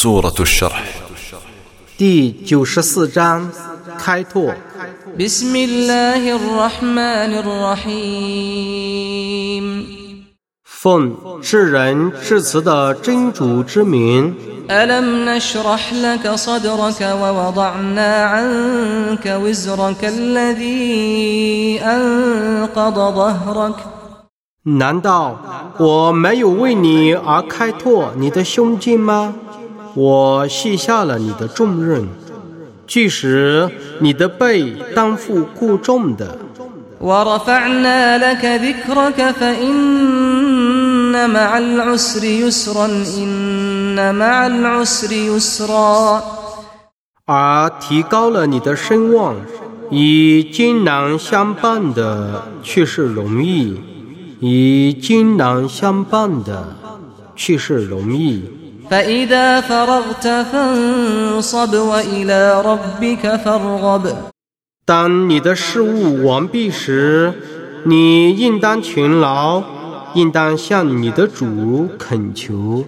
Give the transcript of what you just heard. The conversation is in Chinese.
سورة الشرح 第九十四章开拓。 بسم الله الرحمن الرحيم 奉至仁至慈的真主之名， ألم نشرح لك صدرك ووضعنا عنك وزرك الذي أنقض ظهرك 难道我没有为你而开拓你的胸襟吗？ 我卸下了你的重任，即使你的背担负过重的。而提高了你的声望，以艰难相伴的却是容易，以艰难相伴的却是容易。فإذا فرغت فانصب وإلى ربك فارغب 当你的事务完毕时，你应当勤劳，应当向你的主恳求。